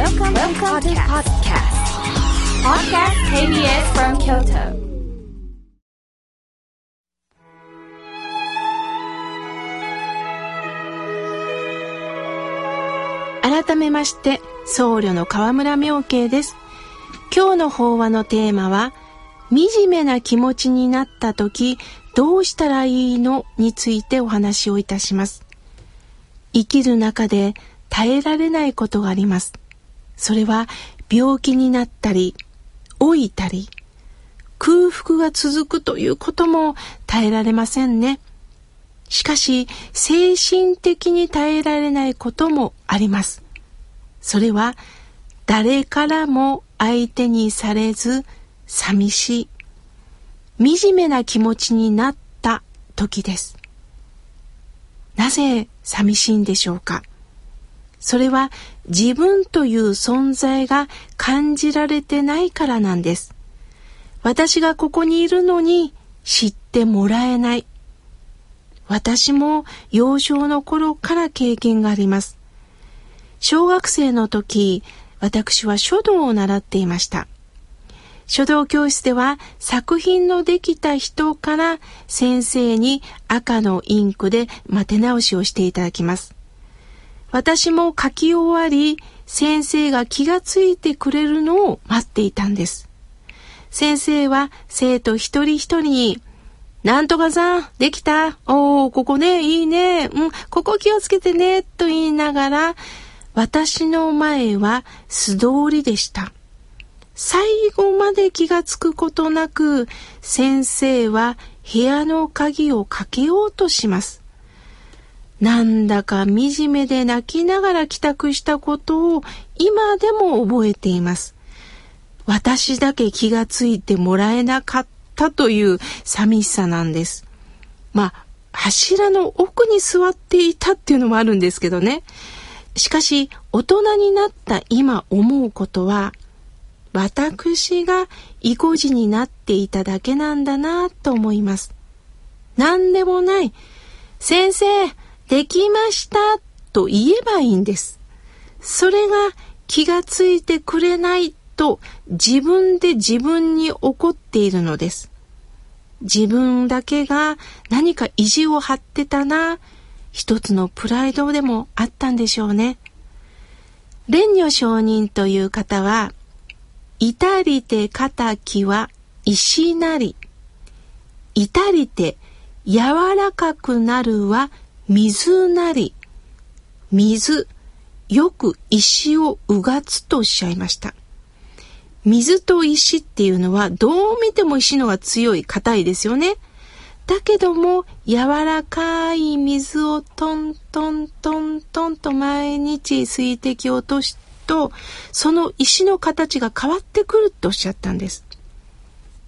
Welcome, Welcome to podcast. Podcast KBS from Kyoto. 改めまして僧侶の河村明慶です今日の法話のテーマは惨めな気持ちになった時どうしたらいいのについてお話をいたします生きる中で耐えられないことがありますそれは病気になったり老いたり空腹が続くということも耐えられませんね。しかし精神的に耐えられないこともあります。それは誰からも相手にされず寂しい惨めな気持ちになった時です。なぜ寂しいんでしょうか？それは自分という存在が感じられてないからなんです。私がここにいるのに知ってもらえない。私も幼少の頃から経験があります。小学生の時、私は書道を習っていました。書道教室では作品のできた人から先生に赤のインクでま手直しをしていただきます。私も書き終わり、先生が気がついてくれるのを待っていたんです。先生は生徒一人一人に、なんとかさん、できた？おー、ここね、いいね。うん、ここ気をつけてね。と言いながら、私の前は素通りでした。最後まで気がつくことなく、先生は部屋の鍵をかけようとします。なんだか惨めで泣きながら帰宅したことを今でも覚えています。私だけ気がついてもらえなかったという寂しさなんです。まあ、柱の奥に座っていたっていうのもあるんですけどね。しかし、大人になった今思うことは、私が意固地になっていただけなんだなと思います。何でもない。先生、できましたと言えばいいんです。それが気がついてくれないと自分で自分に怒っているのです。自分だけが何か意地を張ってたな、一つのプライドでもあったんでしょうね。蓮如上人という方は、至りて敵は石なり、至りて柔らかくなるは水なり、水、よく石をうがつとおっしゃいました。水と石っていうのはどう見ても石のが強い、硬いですよね。だけども柔らかい水をトントントントンと毎日水滴を落とすとその石の形が変わってくるっておっしゃったんです。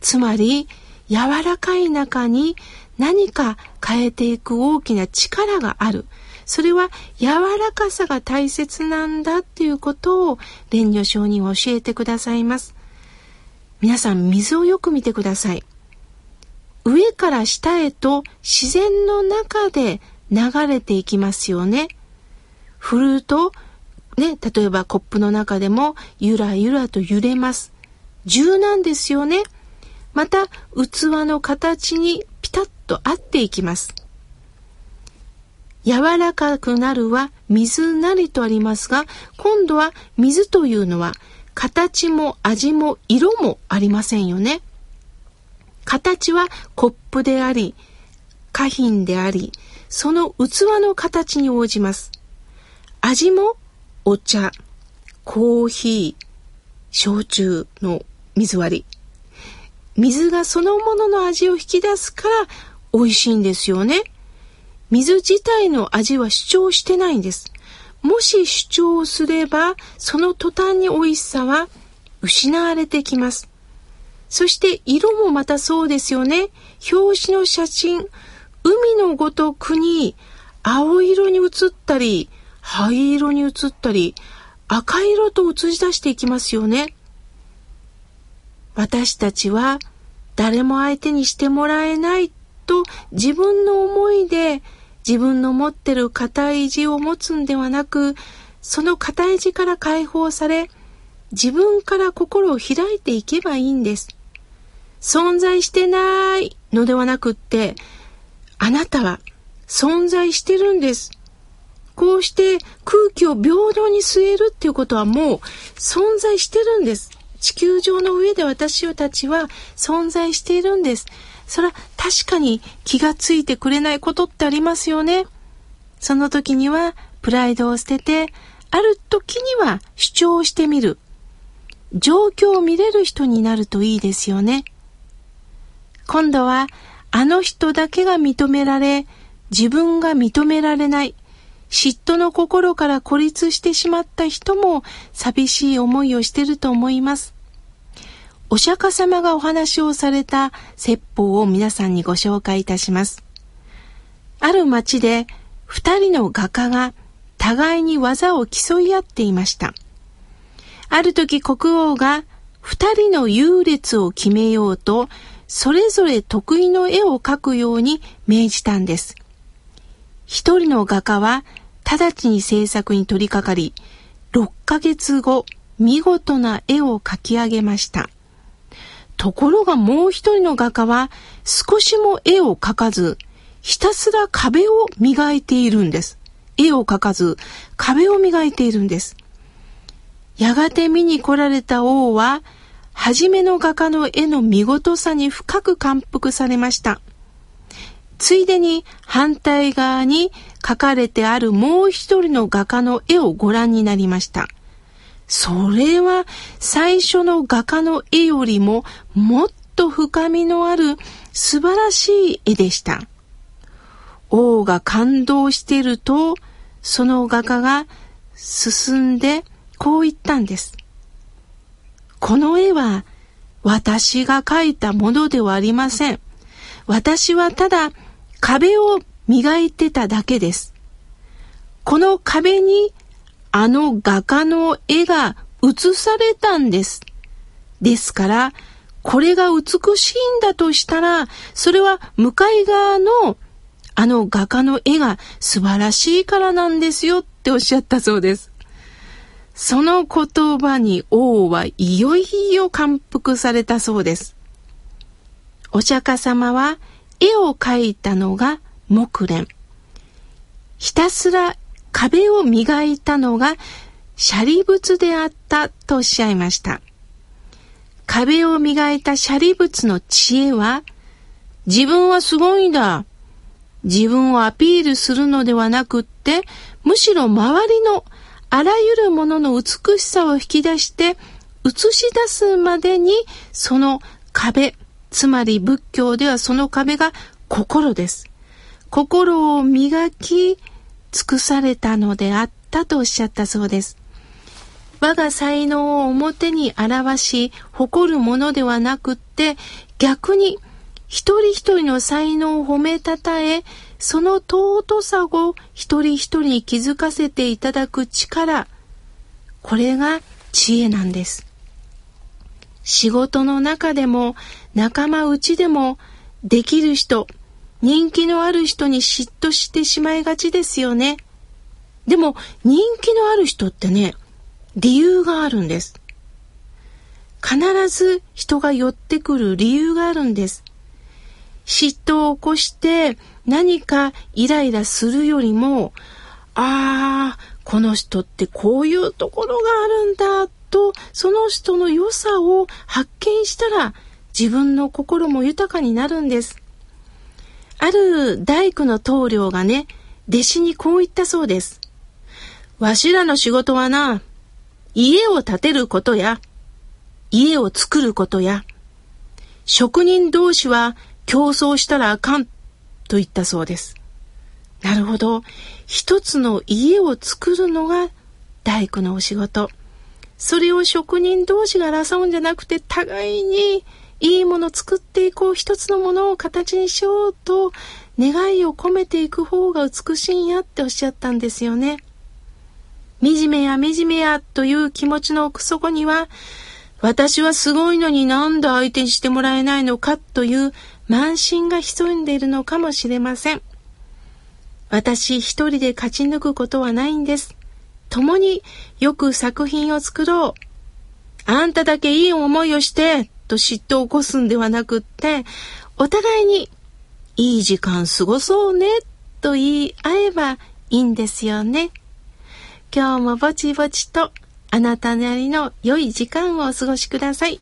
つまり柔らかい中に何か変えていく大きな力がある。それは柔らかさが大切なんだっていうことを蓮如上人は教えてくださいます。皆さん水をよく見てください。上から下へと自然の中で流れていきますよね。振ると、ね、例えばコップの中でもゆらゆらと揺れます。柔軟ですよね。また、器の形にと合っていきます。柔らかくなるは水なりとありますが、今度は水というのは形も味も色もありませんよね。形はコップであり、花品であり、その器の形に応じます。味もお茶、コーヒー、焼酎の水割り。水がそのものの味を引き出すから美味しいんですよね。水自体の味は主張してないんです。もし主張すれば、その途端に美味しさは失われてきます。そして色もまたそうですよね。表紙の写真、海のごとくに青色に映ったり、灰色に映ったり、赤色と映し出していきますよね。私たちは誰も相手にしてもらえないと自分の思いで自分の持ってる固い意地を持つんではなく、その片意地から解放され、自分から心を開いていけばいいんです。存在してないのではなくって、あなたは存在してるんです。こうして空気を平等に吸えるっていうことはもう存在してるんです。地球上の上で私たちは存在しているんです。それは確かに気がついてくれないことってありますよね。その時にはプライドを捨てて、ある時には主張してみる。状況を見れる人になるといいですよね。今度はあの人だけが認められ、自分が認められない、嫉妬の心から孤立してしまった人も寂しい思いをしてると思います。お釈迦様がお話をされた説法を皆さんにご紹介いたします。ある町で二人の画家が互いに技を競い合っていました。ある時国王が二人の優劣を決めようと、それぞれ得意の絵を描くように命じたんです。一人の画家は直ちに制作に取り掛かり、6ヶ月後、見事な絵を描き上げました。ところがもう一人の画家は少しも絵を描かず、ひたすら壁を磨いているんです。絵を描かず、壁を磨いているんです。やがて見に来られた王は、はじめの画家の絵の見事さに深く感服されました。ついでに反対側に描かれてあるもう一人の画家の絵をご覧になりました。それは最初の画家の絵よりももっと深みのある素晴らしい絵でした。王が感動していると、その画家が進んでこう言ったんです。この絵は私が描いたものではありません。私はただ壁を磨いてただけです。この壁にあの画家の絵が写されたんです。ですから、これが美しいんだとしたら、それは向かい側のあの画家の絵が素晴らしいからなんですよっておっしゃったそうです。その言葉に王はいよいよ感服されたそうです。お釈迦様は絵を描いたのが木蓮。ひたすら壁を磨いたのがシャリ仏であったとおっしゃいました。壁を磨いたシャリ仏の知恵は、自分はすごいんだ。自分をアピールするのではなくって、むしろ周りのあらゆるものの美しさを引き出して映し出すまでにその壁、つまり仏教ではその壁が心です。心を磨き尽くされたのであったとおっしゃったそうです。我が才能を表に表し誇るものではなくって逆に一人一人の才能を褒めたたえ、その尊さを一人一人に気づかせていただく力、これが知恵なんです。仕事の中でも仲間内でもできる人、人気のある人に嫉妬してしまいがちですよね。でも人気のある人ってね、理由があるんです。必ず人が寄ってくる理由があるんです。嫉妬を起こして何かイライラするよりも、ああ、この人ってこういうところがあるんだと、その人の良さを発見したら自分の心も豊かになるんです。ある大工の棟梁がね、弟子にこう言ったそうです。わしらの仕事はな、家を建てることや、家を作ることや、職人同士は競争したらあかんと言ったそうです。なるほど。一つの家を作るのが大工のお仕事。それを職人同士が争うんじゃなくて互いにいいもの作っていこう一つのものを形にしようと願いを込めていく方が美しいんやっておっしゃったんですよね。惨めや惨めやという気持ちの奥底には私はすごいのになんで相手にしてもらえないのかという慢心が潜んでいるのかもしれません。私一人で勝ち抜くことはないんです。共によく作品を作ろう。あんただけいい思いをして、と嫉妬を起こすんではなくって、お互いにいい時間過ごそうね、と言い合えばいいんですよね。今日もぼちぼちとあなたなりの良い時間をお過ごしください。